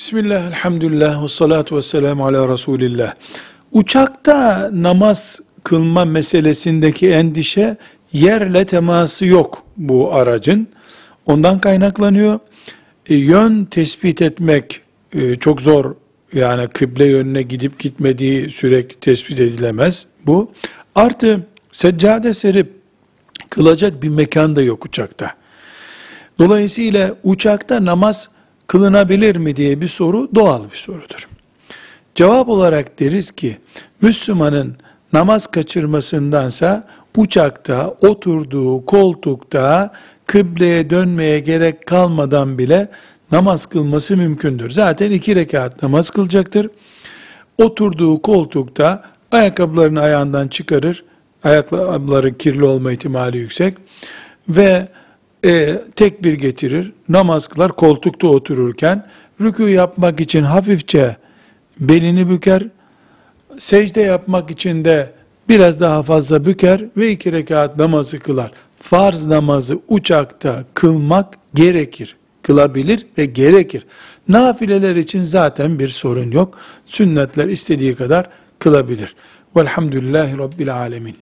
Bismillah, elhamdülillah, ve salatu ve selamu ala Resulillah. Uçakta namaz kılma meselesindeki endişe yerle teması yok bu aracın. Ondan kaynaklanıyor. E, yön tespit etmek e, çok zor. Yani kıble yönüne gidip gitmediği sürekli tespit edilemez bu. Artı seccade serip kılacak bir mekan da yok uçakta. Dolayısıyla uçakta namaz kılınabilir mi diye bir soru doğal bir sorudur. Cevap olarak deriz ki Müslümanın namaz kaçırmasındansa uçakta oturduğu koltukta kıbleye dönmeye gerek kalmadan bile namaz kılması mümkündür. Zaten iki rekat namaz kılacaktır. Oturduğu koltukta ayakkabılarını ayağından çıkarır. Ayakkabıları kirli olma ihtimali yüksek. Ve e, tekbir getirir. Namaz kılar koltukta otururken. Rükû yapmak için hafifçe belini büker. Secde yapmak için de biraz daha fazla büker ve iki rekat namazı kılar. Farz namazı uçakta kılmak gerekir. Kılabilir ve gerekir. Nafileler için zaten bir sorun yok. Sünnetler istediği kadar kılabilir. Velhamdülillahi Rabbil Alemin.